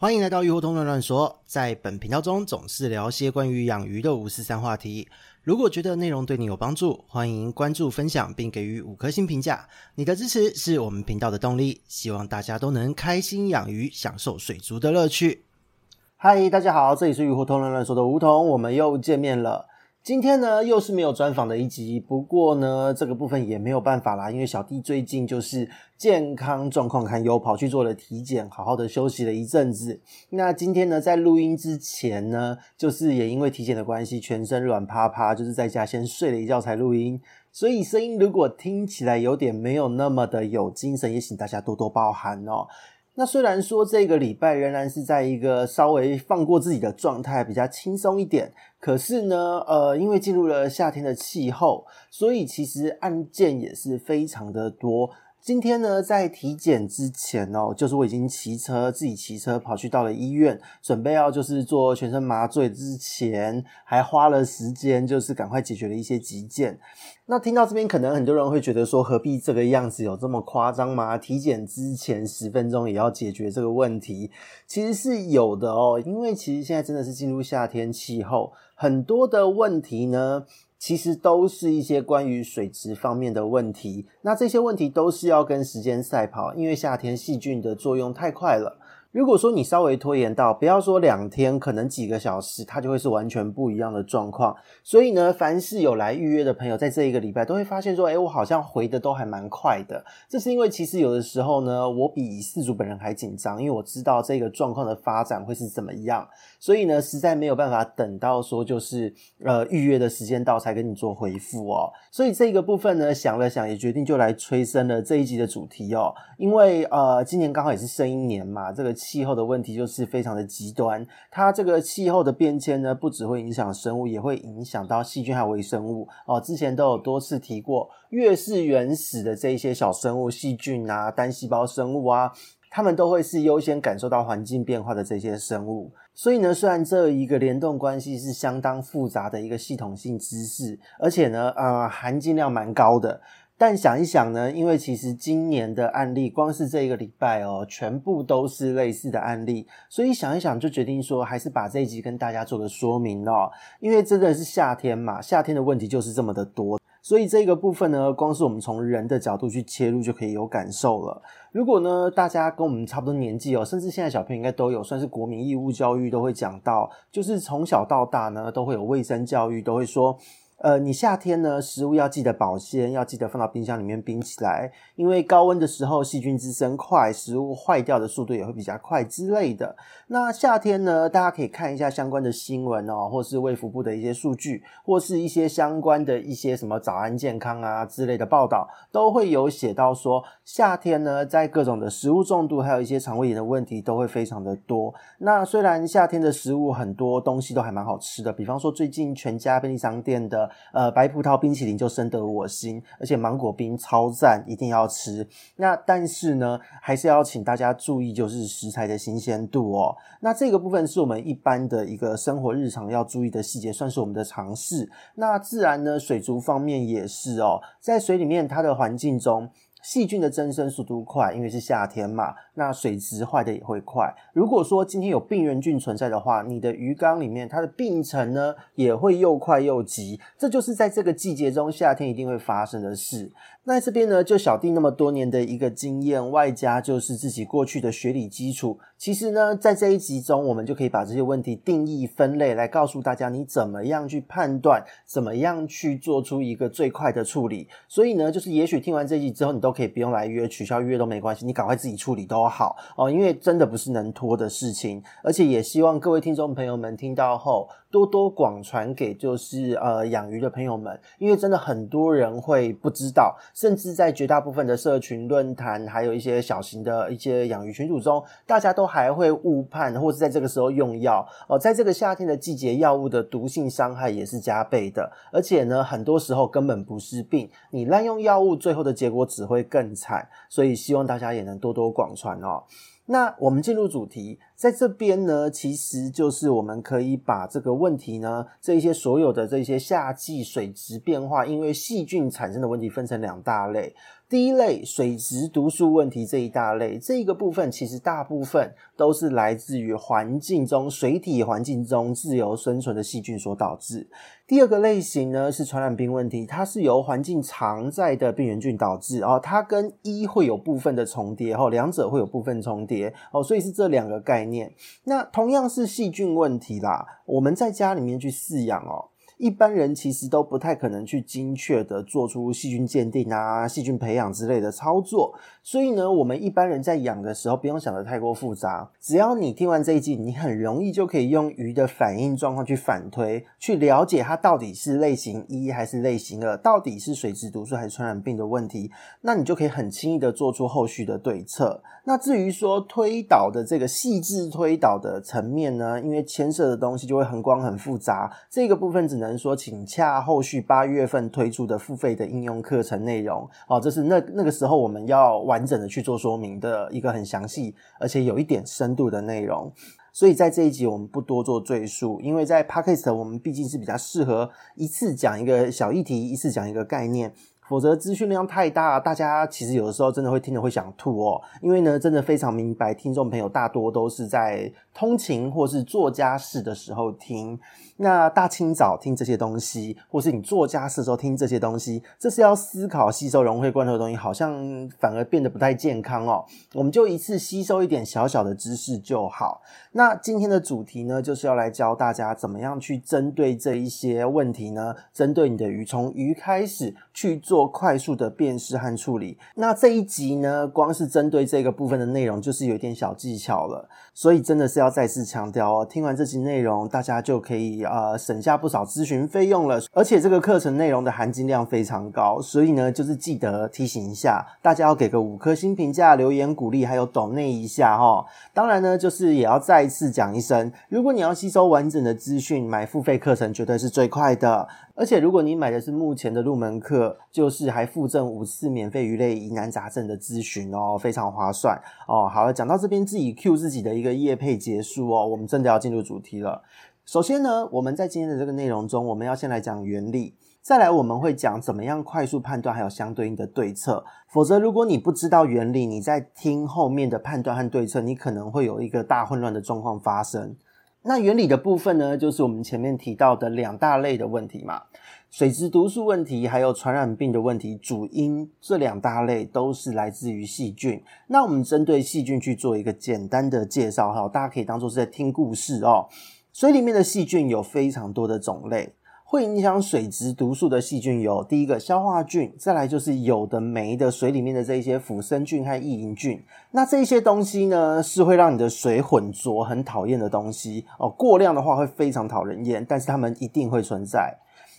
欢迎来到鱼活通乱乱说，在本频道中总是聊些关于养鱼的五四三话题。如果觉得内容对你有帮助，欢迎关注、分享并给予五颗星评价。你的支持是我们频道的动力。希望大家都能开心养鱼，享受水族的乐趣。嗨，大家好，这里是鱼活通乱乱说的梧桐，我们又见面了。今天呢，又是没有专访的一集。不过呢，这个部分也没有办法啦，因为小弟最近就是健康状况堪忧，跑去做了体检，好好的休息了一阵子。那今天呢，在录音之前呢，就是也因为体检的关系，全身软趴趴，就是在家先睡了一觉才录音，所以声音如果听起来有点没有那么的有精神，也请大家多多包涵哦。那虽然说这个礼拜仍然是在一个稍微放过自己的状态，比较轻松一点，可是呢，呃，因为进入了夏天的气候，所以其实案件也是非常的多。今天呢，在体检之前哦，就是我已经骑车自己骑车跑去到了医院，准备要就是做全身麻醉之前，还花了时间，就是赶快解决了一些急件。那听到这边，可能很多人会觉得说，何必这个样子，有这么夸张吗？体检之前十分钟也要解决这个问题，其实是有的哦，因为其实现在真的是进入夏天气候，很多的问题呢。其实都是一些关于水质方面的问题，那这些问题都是要跟时间赛跑，因为夏天细菌的作用太快了。如果说你稍微拖延到，不要说两天，可能几个小时，它就会是完全不一样的状况。所以呢，凡是有来预约的朋友，在这一个礼拜都会发现说，哎，我好像回的都还蛮快的。这是因为其实有的时候呢，我比饲主本人还紧张，因为我知道这个状况的发展会是怎么样。所以呢，实在没有办法等到说就是呃预约的时间到才跟你做回复哦。所以这个部分呢，想了想也决定就来催生了这一集的主题哦。因为呃今年刚好也是生一年嘛，这个。气候的问题就是非常的极端，它这个气候的变迁呢，不只会影响生物，也会影响到细菌还有微生物哦。之前都有多次提过，越是原始的这一些小生物、细菌啊、单细胞生物啊，它们都会是优先感受到环境变化的这些生物。所以呢，虽然这一个联动关系是相当复杂的一个系统性知识，而且呢，呃，含金量蛮高的。但想一想呢，因为其实今年的案例，光是这一个礼拜哦，全部都是类似的案例，所以想一想就决定说，还是把这一集跟大家做个说明哦。因为真的是夏天嘛，夏天的问题就是这么的多，所以这个部分呢，光是我们从人的角度去切入就可以有感受了。如果呢，大家跟我们差不多年纪哦，甚至现在小朋友应该都有，算是国民义务教育都会讲到，就是从小到大呢，都会有卫生教育，都会说。呃，你夏天呢，食物要记得保鲜，要记得放到冰箱里面冰起来，因为高温的时候细菌滋生快，食物坏掉的速度也会比较快之类的。那夏天呢，大家可以看一下相关的新闻哦，或是卫福部的一些数据，或是一些相关的一些什么早安健康啊之类的报道，都会有写到说，夏天呢，在各种的食物中毒，还有一些肠胃炎的问题都会非常的多。那虽然夏天的食物很多东西都还蛮好吃的，比方说最近全家便利商店的。呃，白葡萄冰淇淋就深得我心，而且芒果冰超赞，一定要吃。那但是呢，还是要请大家注意，就是食材的新鲜度哦。那这个部分是我们一般的一个生活日常要注意的细节，算是我们的尝试。那自然呢，水族方面也是哦，在水里面它的环境中。细菌的增生速度快，因为是夏天嘛，那水质坏的也会快。如果说今天有病原菌存在的话，你的鱼缸里面它的病程呢也会又快又急，这就是在这个季节中夏天一定会发生的事。那这边呢，就小弟那么多年的一个经验，外加就是自己过去的学理基础，其实呢，在这一集中，我们就可以把这些问题定义分类，来告诉大家你怎么样去判断，怎么样去做出一个最快的处理。所以呢，就是也许听完这一集之后，你都可以不用来约，取消约都没关系，你赶快自己处理都好哦，因为真的不是能拖的事情，而且也希望各位听众朋友们听到后。多多广传给就是呃养鱼的朋友们，因为真的很多人会不知道，甚至在绝大部分的社群论坛，还有一些小型的一些养鱼群组中，大家都还会误判，或是在这个时候用药哦、在这个夏天的季节，药物的毒性伤害也是加倍的，而且呢，很多时候根本不是病，你滥用药物，最后的结果只会更惨。所以希望大家也能多多广传哦。那我们进入主题，在这边呢，其实就是我们可以把这个问题呢，这一些所有的这些夏季水质变化，因为细菌产生的问题，分成两大类。第一类水质毒素问题这一大类，这个部分其实大部分都是来自于环境中水体环境中自由生存的细菌所导致。第二个类型呢是传染病问题，它是由环境常在的病原菌导致哦，它跟一会有部分的重叠哦，两者会有部分重叠哦，所以是这两个概念。那同样是细菌问题啦，我们在家里面去饲养哦。一般人其实都不太可能去精确的做出细菌鉴定啊、细菌培养之类的操作，所以呢，我们一般人在养的时候不用想的太过复杂，只要你听完这一集，你很容易就可以用鱼的反应状况去反推，去了解它到底是类型一还是类型二，到底是水质毒素还是传染病的问题，那你就可以很轻易的做出后续的对策。那至于说推导的这个细致推导的层面呢，因为牵涉的东西就会很广很复杂，这个部分只能。说，请洽后续八月份推出的付费的应用课程内容哦，这是那那个时候我们要完完整的去做说明的一个很详细而且有一点深度的内容，所以在这一集我们不多做赘述，因为在 Podcast 我们毕竟是比较适合一次讲一个小议题，一次讲一个概念。否则资讯量太大，大家其实有的时候真的会听着会想吐哦。因为呢，真的非常明白，听众朋友大多都是在通勤或是做家事的时候听。那大清早听这些东西，或是你做家事的时候听这些东西，这是要思考、吸收、融会贯通的东西，好像反而变得不太健康哦。我们就一次吸收一点小小的知识就好。那今天的主题呢，就是要来教大家怎么样去针对这一些问题呢？针对你的鱼，从鱼开始去做。快速的辨识和处理。那这一集呢，光是针对这个部分的内容，就是有一点小技巧了。所以真的是要再次强调哦，听完这期内容，大家就可以呃省下不少咨询费用了。而且这个课程内容的含金量非常高，所以呢，就是记得提醒一下大家，要给个五颗星评价、留言鼓励，还有抖内一下齁。当然呢，就是也要再一次讲一声，如果你要吸收完整的资讯，买付费课程绝对是最快的。而且如果你买的是目前的入门课，就是还附赠五次免费鱼类疑难杂症的咨询哦，非常划算哦。好了，讲到这边自己 Q 自己的一个业配结束哦，我们真的要进入主题了。首先呢，我们在今天的这个内容中，我们要先来讲原理，再来我们会讲怎么样快速判断，还有相对应的对策。否则，如果你不知道原理，你在听后面的判断和对策，你可能会有一个大混乱的状况发生。那原理的部分呢，就是我们前面提到的两大类的问题嘛，水质毒素问题，还有传染病的问题，主因这两大类都是来自于细菌。那我们针对细菌去做一个简单的介绍哈，大家可以当做是在听故事哦。水里面的细菌有非常多的种类。会影响水质毒素的细菌有第一个消化菌，再来就是有的没的水里面的这一些腐生菌和异营菌。那这些东西呢，是会让你的水浑浊、很讨厌的东西哦。过量的话会非常讨人厌，但是它们一定会存在。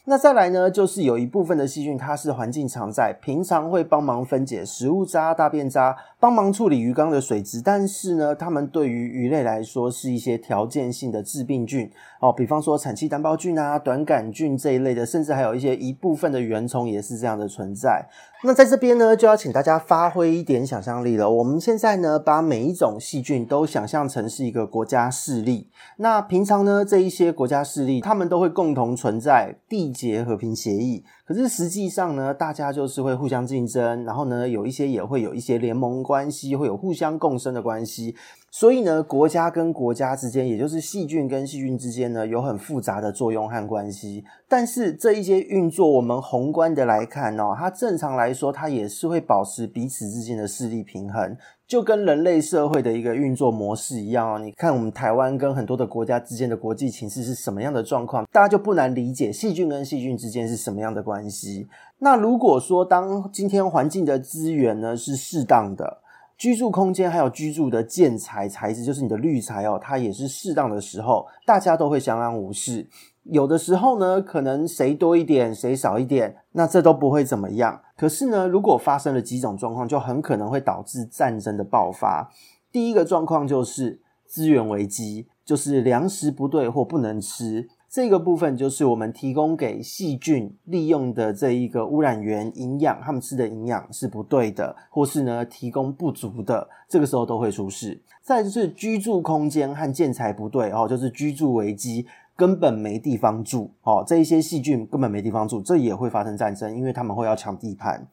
那再来呢，就是有一部分的细菌，它是环境常在，平常会帮忙分解食物渣、大便渣，帮忙处理鱼缸的水质。但是呢，它们对于鱼类来说是一些条件性的致病菌哦，比方说产气单胞菌啊、短杆菌这一类的，甚至还有一些一部分的原虫也是这样的存在。那在这边呢，就要请大家发挥一点想象力了。我们现在呢，把每一种细菌都想象成是一个国家势力。那平常呢，这一些国家势力，他们都会共同存在，缔结和平协议。可是实际上呢，大家就是会互相竞争，然后呢，有一些也会有一些联盟关系，会有互相共生的关系。所以呢，国家跟国家之间，也就是细菌跟细菌之间呢，有很复杂的作用和关系。但是这一些运作，我们宏观的来看哦，它正常来说，它也是会保持彼此之间的势力平衡，就跟人类社会的一个运作模式一样哦。你看我们台湾跟很多的国家之间的国际情势是什么样的状况，大家就不难理解细菌跟细菌之间是什么样的关系。那如果说当今天环境的资源呢，是适当的。居住空间还有居住的建材材质，就是你的滤材哦，它也是适当的时候，大家都会相安无事。有的时候呢，可能谁多一点，谁少一点，那这都不会怎么样。可是呢，如果发生了几种状况，就很可能会导致战争的爆发。第一个状况就是资源危机，就是粮食不对或不能吃。这个部分就是我们提供给细菌利用的这一个污染源营养，他们吃的营养是不对的，或是呢提供不足的，这个时候都会出事。再就是居住空间和建材不对哦，就是居住危机，根本没地方住哦，这一些细菌根本没地方住，这也会发生战争，因为他们会要抢地盘。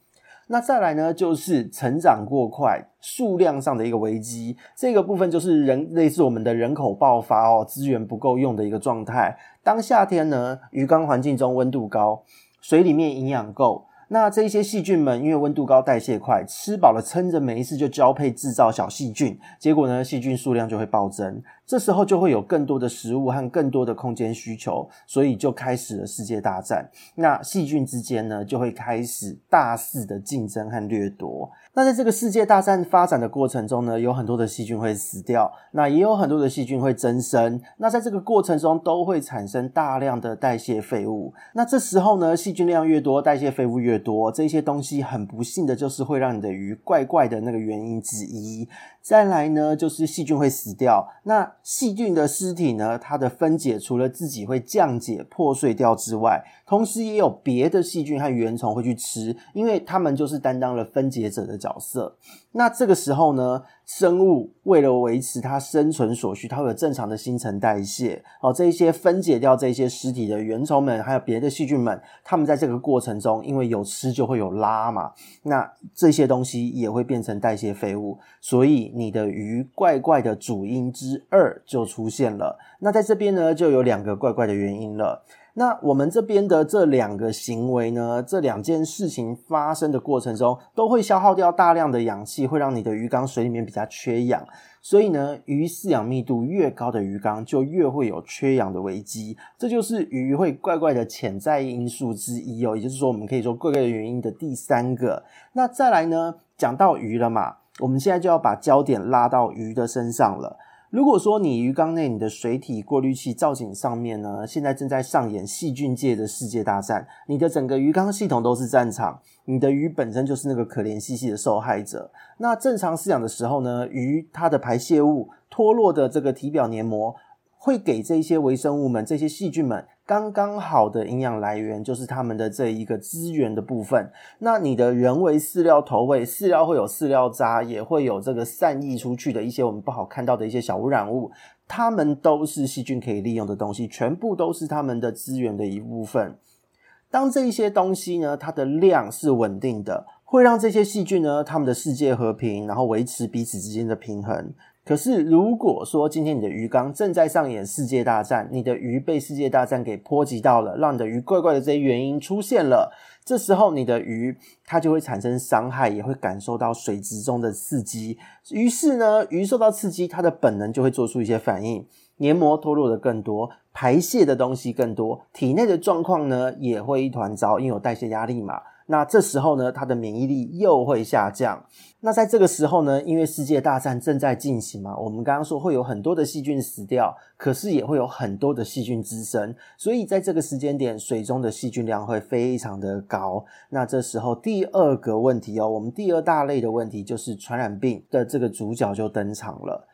那再来呢，就是成长过快，数量上的一个危机。这个部分就是人类似我们的人口爆发哦，资源不够用的一个状态。当夏天呢，鱼缸环境中温度高，水里面营养够。那这些细菌们因为温度高、代谢快，吃饱了撑着，没事就交配制造小细菌，结果呢，细菌数量就会暴增。这时候就会有更多的食物和更多的空间需求，所以就开始了世界大战。那细菌之间呢，就会开始大肆的竞争和掠夺。那在这个世界大战发展的过程中呢，有很多的细菌会死掉，那也有很多的细菌会增生。那在这个过程中，都会产生大量的代谢废物。那这时候呢，细菌量越多，代谢废物越多，这些东西很不幸的就是会让你的鱼怪怪的那个原因之一。再来呢，就是细菌会死掉。那细菌的尸体呢，它的分解除了自己会降解破碎掉之外，同时也有别的细菌和原虫会去吃，因为他们就是担当了分解者的角色。那这个时候呢，生物为了维持它生存所需，它会有正常的新陈代谢。哦，这一些分解掉这些尸体的原虫们，还有别的细菌们，它们在这个过程中，因为有吃就会有拉嘛，那这些东西也会变成代谢废物，所以你的鱼怪怪的主因之二就出现了。那在这边呢，就有两个怪怪的原因了。那我们这边的这两个行为呢，这两件事情发生的过程中，都会消耗掉大量的氧气，会让你的鱼缸水里面比较缺氧。所以呢，鱼饲养密度越高的鱼缸，就越会有缺氧的危机。这就是鱼会怪怪的潜在因素之一哦，也就是说，我们可以说怪怪的原因的第三个。那再来呢，讲到鱼了嘛，我们现在就要把焦点拉到鱼的身上了。如果说你鱼缸内你的水体过滤器造景上面呢，现在正在上演细菌界的世界大战，你的整个鱼缸系统都是战场，你的鱼本身就是那个可怜兮兮的受害者。那正常饲养的时候呢，鱼它的排泄物脱落的这个体表黏膜，会给这些微生物们、这些细菌们。刚刚好的营养来源就是它们的这一个资源的部分。那你的人为饲料投喂，饲料会有饲料渣，也会有这个散溢出去的一些我们不好看到的一些小污染物，它们都是细菌可以利用的东西，全部都是它们的资源的一部分。当这一些东西呢，它的量是稳定的，会让这些细菌呢，它们的世界和平，然后维持彼此之间的平衡。可是，如果说今天你的鱼缸正在上演世界大战，你的鱼被世界大战给波及到了，让你的鱼怪怪的这些原因出现了，这时候你的鱼它就会产生伤害，也会感受到水质中的刺激。于是呢，鱼受到刺激，它的本能就会做出一些反应，黏膜脱落的更多，排泄的东西更多，体内的状况呢也会一团糟，因为有代谢压力嘛。那这时候呢，它的免疫力又会下降。那在这个时候呢，因为世界大战正在进行嘛，我们刚刚说会有很多的细菌死掉，可是也会有很多的细菌滋生，所以在这个时间点，水中的细菌量会非常的高。那这时候第二个问题哦，我们第二大类的问题就是传染病的这个主角就登场了。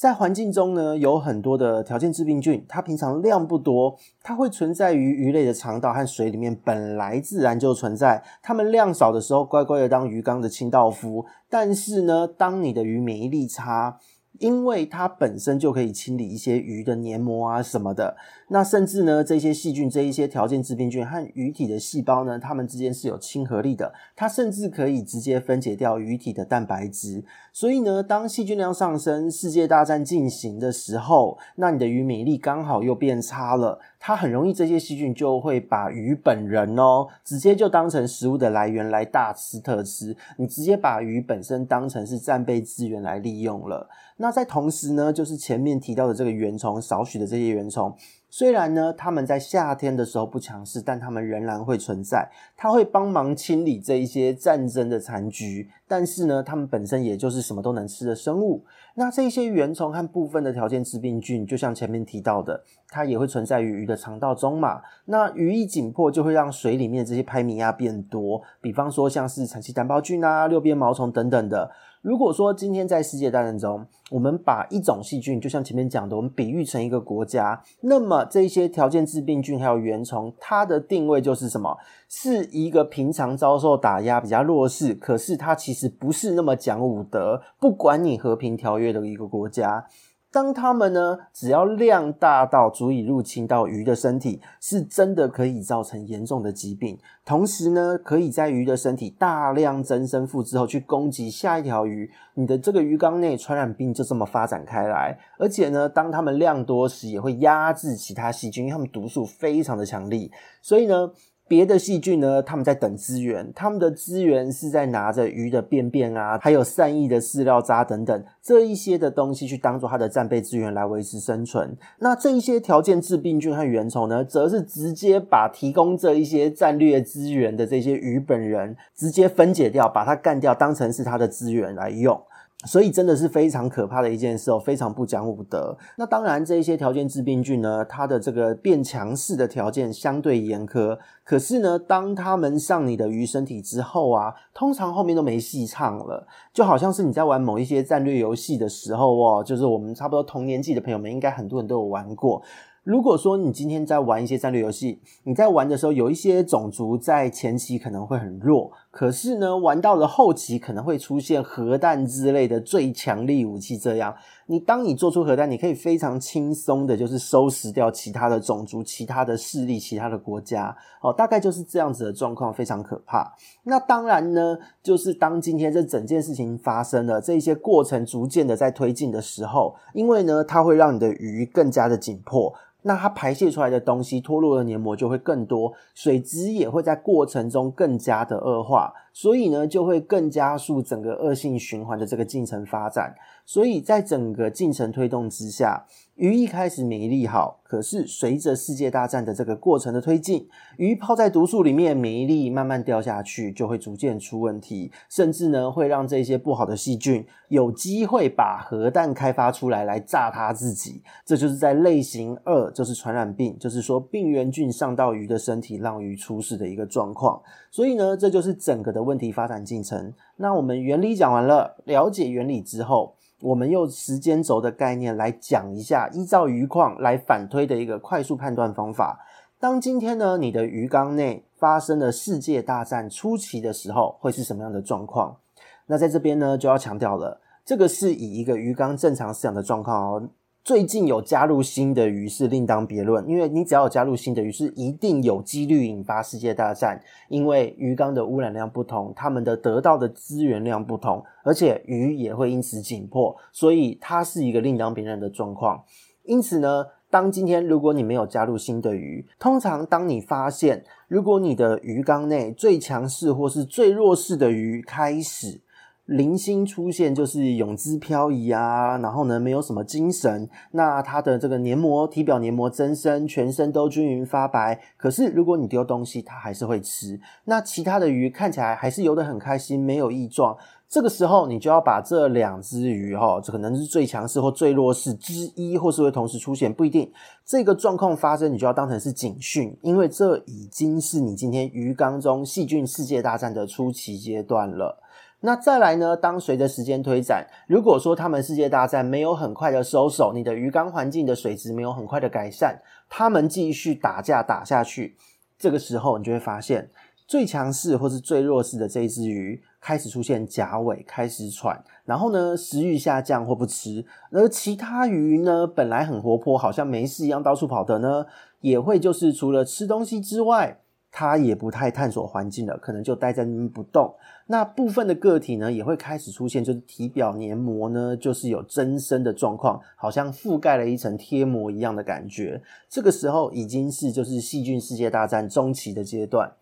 在环境中呢，有很多的条件致病菌，它平常量不多，它会存在于鱼类的肠道和水里面，本来自然就存在。它们量少的时候，乖乖的当鱼缸的清道夫。但是呢，当你的鱼免疫力差，因为它本身就可以清理一些鱼的黏膜啊什么的，那甚至呢，这些细菌、这一些条件致病菌和鱼体的细胞呢，它们之间是有亲和力的，它甚至可以直接分解掉鱼体的蛋白质。所以呢，当细菌量上升、世界大战进行的时候，那你的鱼免疫力刚好又变差了，它很容易这些细菌就会把鱼本人哦，直接就当成食物的来源来大吃特吃，你直接把鱼本身当成是战备资源来利用了。那在同时呢，就是前面提到的这个原虫，少许的这些原虫，虽然呢，它们在夏天的时候不强势，但它们仍然会存在。它会帮忙清理这一些战争的残局，但是呢，它们本身也就是什么都能吃的生物。那这些原虫和部分的条件致病菌，就像前面提到的，它也会存在于鱼的肠道中嘛。那鱼一紧迫，就会让水里面这些拍米亚变多，比方说像是产气单胞菌啊、六边毛虫等等的。如果说今天在世界大战中，我们把一种细菌，就像前面讲的，我们比喻成一个国家，那么这些条件致病菌还有原虫，它的定位就是什么？是一个平常遭受打压、比较弱势，可是它其实不是那么讲武德，不管你和平条约的一个国家。当它们呢，只要量大到足以入侵到鱼的身体，是真的可以造成严重的疾病。同时呢，可以在鱼的身体大量增生复制后，去攻击下一条鱼。你的这个鱼缸内传染病就这么发展开来。而且呢，当它们量多时，也会压制其他细菌，因为它们毒素非常的强力。所以呢。别的细菌呢，他们在等资源，他们的资源是在拿着鱼的便便啊，还有善意的饲料渣等等这一些的东西去当做它的战备资源来维持生存。那这一些条件致病菌和原虫呢，则是直接把提供这一些战略资源的这些鱼本人直接分解掉，把它干掉，当成是它的资源来用。所以真的是非常可怕的一件事哦，非常不讲武德。那当然，这一些条件致病菌呢，它的这个变强势的条件相对严苛。可是呢，当它们上你的鱼身体之后啊，通常后面都没戏唱了。就好像是你在玩某一些战略游戏的时候哦，就是我们差不多同年纪的朋友们，应该很多人都有玩过。如果说你今天在玩一些战略游戏，你在玩的时候有一些种族在前期可能会很弱，可是呢，玩到了后期可能会出现核弹之类的最强力武器。这样，你当你做出核弹，你可以非常轻松的，就是收拾掉其他的种族、其他的势力、其他的国家。哦，大概就是这样子的状况，非常可怕。那当然呢，就是当今天这整件事情发生了，这一些过程逐渐的在推进的时候，因为呢，它会让你的鱼更加的紧迫。那它排泄出来的东西脱落的黏膜就会更多，水质也会在过程中更加的恶化，所以呢，就会更加速整个恶性循环的这个进程发展。所以在整个进程推动之下，鱼一开始免疫力好，可是随着世界大战的这个过程的推进，鱼泡在毒素里面，免疫力慢慢掉下去，就会逐渐出问题，甚至呢会让这些不好的细菌有机会把核弹开发出来来炸它自己。这就是在类型二，就是传染病，就是说病原菌上到鱼的身体，让鱼出事的一个状况。所以呢，这就是整个的问题发展进程。那我们原理讲完了，了解原理之后。我们用时间轴的概念来讲一下，依照鱼况来反推的一个快速判断方法。当今天呢，你的鱼缸内发生了世界大战初期的时候，会是什么样的状况？那在这边呢，就要强调了，这个是以一个鱼缸正常饲养的状况哦。最近有加入新的鱼是另当别论，因为你只要有加入新的鱼，是一定有几率引发世界大战。因为鱼缸的污染量不同，它们的得到的资源量不同，而且鱼也会因此紧迫，所以它是一个另当别论的状况。因此呢，当今天如果你没有加入新的鱼，通常当你发现如果你的鱼缸内最强势或是最弱势的鱼开始。零星出现就是泳姿漂移啊，然后呢，没有什么精神，那它的这个黏膜体表黏膜增生，全身都均匀发白。可是如果你丢东西，它还是会吃。那其他的鱼看起来还是游得很开心，没有异状。这个时候你就要把这两只鱼哈，这可能是最强势或最弱势之一，或是会同时出现，不一定。这个状况发生，你就要当成是警讯，因为这已经是你今天鱼缸中细菌世界大战的初期阶段了。那再来呢？当随着时间推展，如果说他们世界大战没有很快的收手，你的鱼缸环境的水质没有很快的改善，他们继续打架打下去，这个时候你就会发现，最强势或是最弱势的这一只鱼开始出现假尾，开始喘，然后呢，食欲下降或不吃，而其他鱼呢，本来很活泼，好像没事一样到处跑的呢，也会就是除了吃东西之外。它也不太探索环境了，可能就待在那边不动。那部分的个体呢，也会开始出现，就是体表黏膜呢，就是有增生的状况，好像覆盖了一层贴膜一样的感觉。这个时候已经是就是细菌世界大战中期的阶段。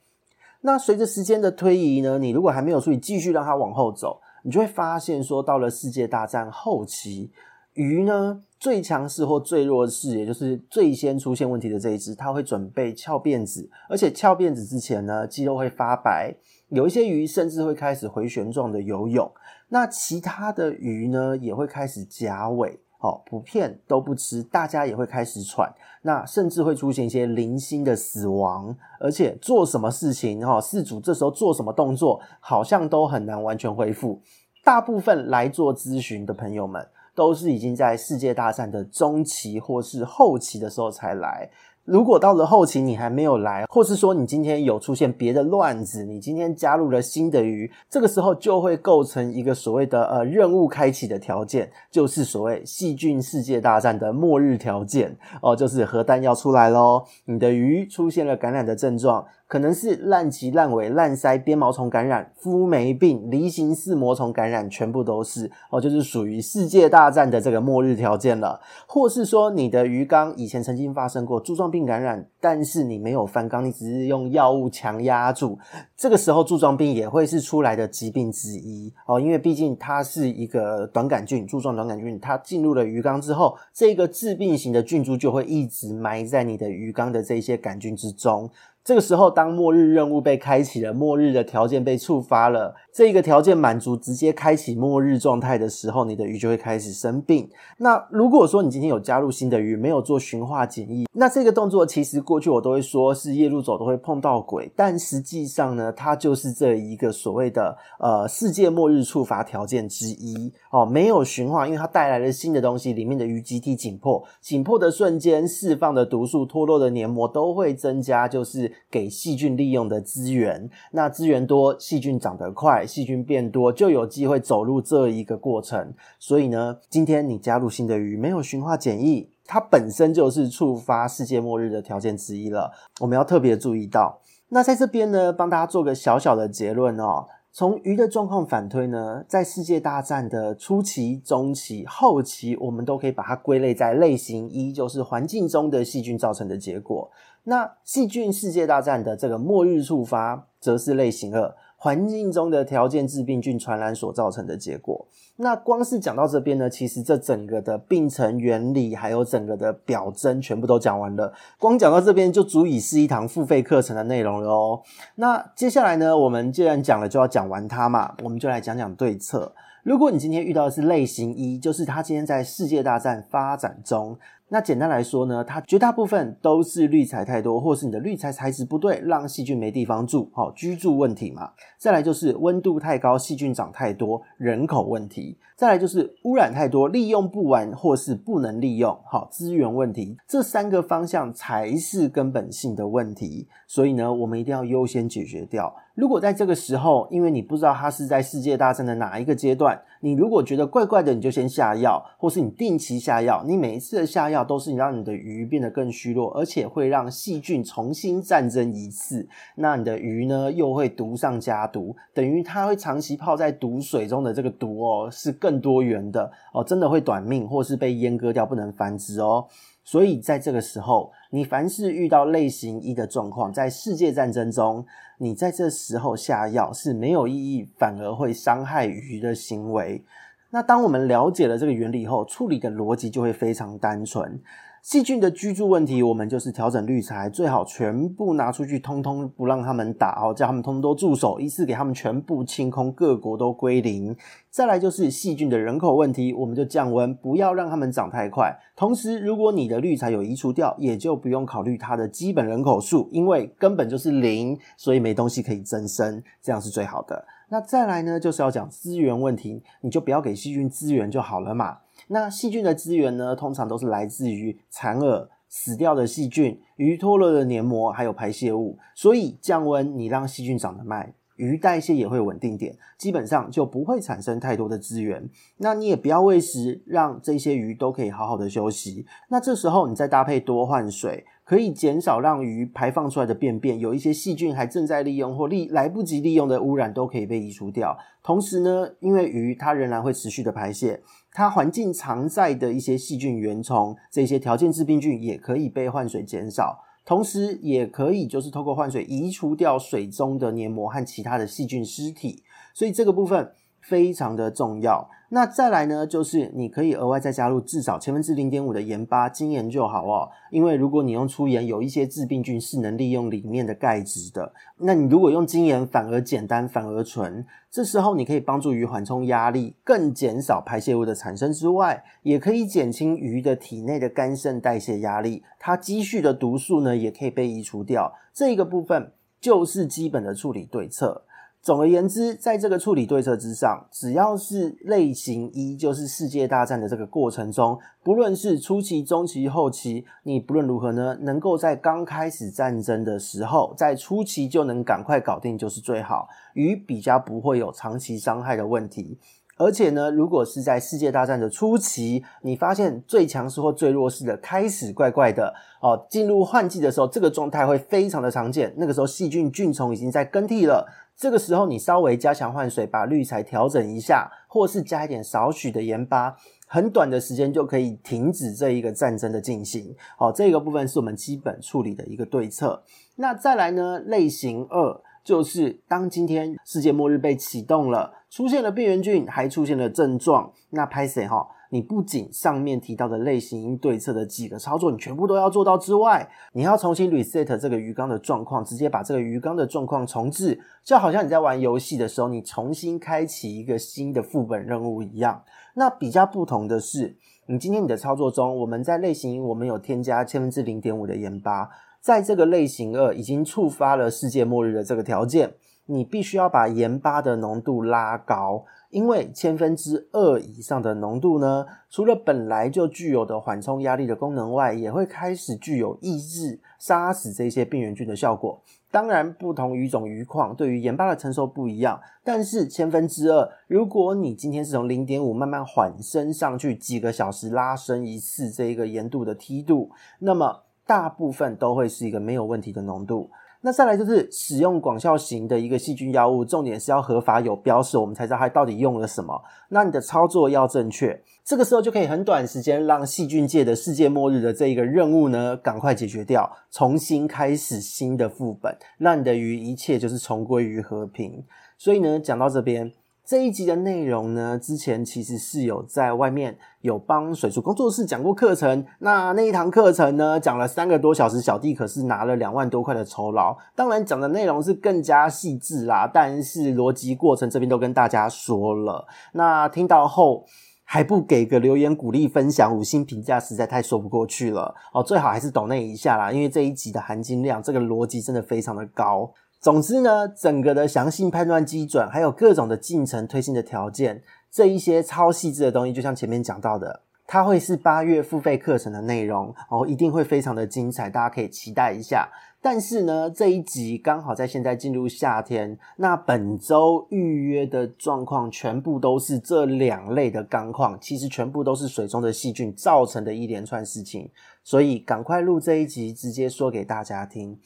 那随着时间的推移呢，你如果还没有注意，继续让它往后走，你就会发现说，到了世界大战后期。鱼呢，最强势或最弱势，也就是最先出现问题的这一只，它会准备翘辫子，而且翘辫子之前呢，肌肉会发白。有一些鱼甚至会开始回旋状的游泳。那其他的鱼呢，也会开始夹尾，哦，普遍都不吃，大家也会开始喘。那甚至会出现一些零星的死亡，而且做什么事情，哈，饲主这时候做什么动作，好像都很难完全恢复。大部分来做咨询的朋友们，都是已经在世界大战的中期或是后期的时候才来。如果到了后期你还没有来，或是说你今天有出现别的乱子，你今天加入了新的鱼，这个时候就会构成一个所谓的呃任务开启的条件，就是所谓细菌世界大战的末日条件哦，就是核弹要出来咯，你的鱼出现了感染的症状。可能是烂鳍、烂尾、烂鳃、鞭毛虫感染、肤霉病、梨形似膜虫感染，全部都是哦，就是属于世界大战的这个末日条件了。或是说你的鱼缸以前曾经发生过柱状病感染，但是你没有翻缸，你只是用药物强压住，这个时候柱状病也会是出来的疾病之一哦，因为毕竟它是一个短杆菌，柱状短杆菌，它进入了鱼缸之后，这个致病型的菌株就会一直埋在你的鱼缸的这些杆菌之中。这个时候，当末日任务被开启了，末日的条件被触发了。这个条件满足，直接开启末日状态的时候，你的鱼就会开始生病。那如果说你今天有加入新的鱼，没有做驯化检疫，那这个动作其实过去我都会说是夜路走都会碰到鬼，但实际上呢，它就是这一个所谓的呃世界末日触发条件之一哦。没有驯化，因为它带来了新的东西，里面的鱼集体紧迫，紧迫的瞬间释放的毒素、脱落的黏膜都会增加，就是给细菌利用的资源。那资源多，细菌长得快。细菌变多，就有机会走入这一个过程。所以呢，今天你加入新的鱼，没有驯化检疫，它本身就是触发世界末日的条件之一了。我们要特别注意到。那在这边呢，帮大家做个小小的结论哦。从鱼的状况反推呢，在世界大战的初期、中期、后期，我们都可以把它归类在类型一，就是环境中的细菌造成的结果。那细菌世界大战的这个末日触发，则是类型二。环境中的条件致病菌传染所造成的结果。那光是讲到这边呢，其实这整个的病程原理，还有整个的表征，全部都讲完了。光讲到这边就足以是一堂付费课程的内容了哦。那接下来呢，我们既然讲了，就要讲完它嘛，我们就来讲讲对策。如果你今天遇到的是类型一，就是它今天在世界大战发展中。那简单来说呢，它绝大部分都是滤材太多，或是你的滤材材质不对，让细菌没地方住，好，居住问题嘛。再来就是温度太高，细菌长太多，人口问题。再来就是污染太多，利用不完或是不能利用，好，资源问题。这三个方向才是根本性的问题，所以呢，我们一定要优先解决掉。如果在这个时候，因为你不知道它是在世界大战的哪一个阶段，你如果觉得怪怪的，你就先下药，或是你定期下药。你每一次的下药都是你让你的鱼变得更虚弱，而且会让细菌重新战争一次。那你的鱼呢，又会毒上加毒，等于它会长期泡在毒水中的这个毒哦，是更多元的哦，真的会短命，或是被阉割掉，不能繁殖哦。所以在这个时候，你凡是遇到类型一的状况，在世界战争中，你在这时候下药是没有意义，反而会伤害鱼的行为。那当我们了解了这个原理后，处理的逻辑就会非常单纯。细菌的居住问题，我们就是调整滤材，最好全部拿出去，通通不让他们打哦，叫他们通通都住手，一次给他们全部清空，各国都归零。再来就是细菌的人口问题，我们就降温，不要让他们长太快。同时，如果你的滤材有移除掉，也就不用考虑它的基本人口数，因为根本就是零，所以没东西可以增生，这样是最好的。那再来呢，就是要讲资源问题，你就不要给细菌资源就好了嘛。那细菌的资源呢，通常都是来自于残饵、死掉的细菌、鱼脱落的黏膜，还有排泄物。所以降温，你让细菌长得慢，鱼代谢也会稳定点，基本上就不会产生太多的资源。那你也不要喂食，让这些鱼都可以好好的休息。那这时候你再搭配多换水。可以减少让鱼排放出来的便便，有一些细菌还正在利用或利来不及利用的污染都可以被移除掉。同时呢，因为鱼它仍然会持续的排泄，它环境常在的一些细菌、原虫这些条件致病菌也可以被换水减少，同时也可以就是透过换水移除掉水中的黏膜和其他的细菌尸体。所以这个部分。非常的重要。那再来呢，就是你可以额外再加入至少千分之零点五的盐巴精盐就好哦。因为如果你用粗盐，有一些致病菌是能利用里面的钙质的。那你如果用精盐，反而简单，反而纯。这时候你可以帮助鱼缓冲压力，更减少排泄物的产生之外，也可以减轻鱼的体内的肝肾代谢压力。它积蓄的毒素呢，也可以被移除掉。这一个部分就是基本的处理对策。总而言之，在这个处理对策之上，只要是类型一，就是世界大战的这个过程中，不论是初期、中期、后期，你不论如何呢，能够在刚开始战争的时候，在初期就能赶快搞定，就是最好，鱼比较不会有长期伤害的问题。而且呢，如果是在世界大战的初期，你发现最强势或最弱势的开始怪怪的哦，进入换季的时候，这个状态会非常的常见。那个时候细菌菌虫已经在更替了，这个时候你稍微加强换水，把滤材调整一下，或是加一点少许的盐巴，很短的时间就可以停止这一个战争的进行。好，这个部分是我们基本处理的一个对策。那再来呢，类型二。就是当今天世界末日被启动了，出现了病原菌，还出现了症状，那拍谁哈，你不仅上面提到的类型对策的几个操作你全部都要做到之外，你要重新 reset 这个鱼缸的状况，直接把这个鱼缸的状况重置，就好像你在玩游戏的时候，你重新开启一个新的副本任务一样。那比较不同的是，你今天你的操作中，我们在类型我们有添加千分之零点五的盐巴。在这个类型二已经触发了世界末日的这个条件，你必须要把盐巴的浓度拉高，因为千分之二以上的浓度呢，除了本来就具有的缓冲压力的功能外，也会开始具有抑制、杀死这些病原菌的效果。当然，不同鱼种鱼况对于盐巴的承受不一样，但是千分之二，如果你今天是从零点五慢慢缓升上去，几个小时拉升一次这一个盐度的梯度，那么。大部分都会是一个没有问题的浓度。那再来就是使用广效型的一个细菌药物，重点是要合法有标示，我们才知道它到底用了什么。那你的操作要正确，这个时候就可以很短时间让细菌界的世界末日的这一个任务呢，赶快解决掉，重新开始新的副本，让你的鱼一切就是重归于和平。所以呢，讲到这边。这一集的内容呢，之前其实是有在外面有帮水族工作室讲过课程。那那一堂课程呢，讲了三个多小时，小弟可是拿了两万多块的酬劳。当然讲的内容是更加细致啦，但是逻辑过程这边都跟大家说了。那听到后还不给个留言鼓励分享五星评价，实在太说不过去了哦。最好还是抖内一下啦，因为这一集的含金量，这个逻辑真的非常的高。总之呢，整个的详细判断基准，还有各种的进程推进的条件，这一些超细致的东西，就像前面讲到的，它会是八月付费课程的内容哦，一定会非常的精彩，大家可以期待一下。但是呢，这一集刚好在现在进入夏天，那本周预约的状况全部都是这两类的钢矿，其实全部都是水中的细菌造成的一连串事情，所以赶快录这一集，直接说给大家听。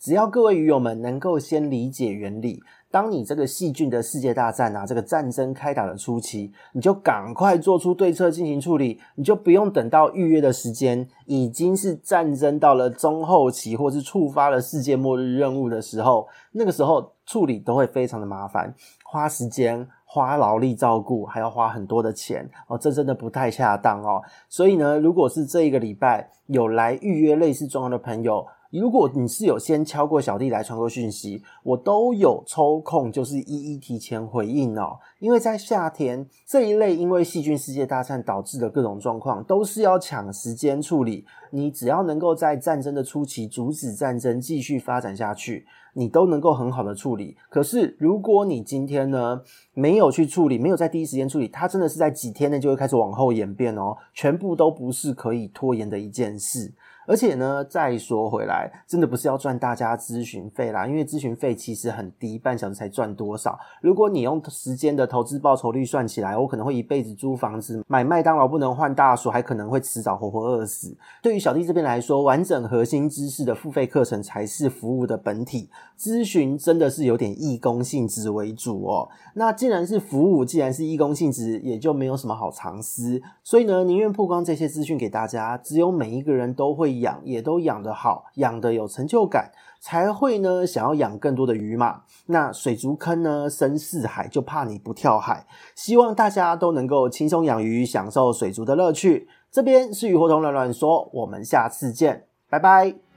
只要各位鱼友们能够先理解原理，当你这个细菌的世界大战啊，这个战争开打的初期，你就赶快做出对策进行处理，你就不用等到预约的时间已经是战争到了中后期，或是触发了世界末日任务的时候，那个时候处理都会非常的麻烦，花时间、花劳力照顾，还要花很多的钱哦，这真的不太恰当哦。所以呢，如果是这一个礼拜有来预约类似状况的朋友，如果你是有先敲过小弟来传过讯息，我都有抽空，就是一一提前回应哦。因为在夏天这一类因为细菌世界大战导致的各种状况，都是要抢时间处理。你只要能够在战争的初期阻止战争继续发展下去，你都能够很好的处理。可是如果你今天呢没有去处理，没有在第一时间处理，它真的是在几天内就会开始往后演变哦，全部都不是可以拖延的一件事。而且呢，再说回来，真的不是要赚大家咨询费啦，因为咨询费其实很低，半小时才赚多少。如果你用时间的投资报酬率算起来，我可能会一辈子租房子，买麦当劳不能换大薯，还可能会迟早活活饿死。对于小弟这边来说，完整核心知识的付费课程才是服务的本体，咨询真的是有点义工性质为主哦。那既然是服务，既然是义工性质，也就没有什么好藏私。所以呢，宁愿曝光这些资讯给大家，只有每一个人都会。养也都养得好，养得有成就感，才会呢想要养更多的鱼嘛。那水族坑呢深似海，就怕你不跳海。希望大家都能够轻松养鱼，享受水族的乐趣。这边是鱼活通乱乱说，我们下次见，拜拜。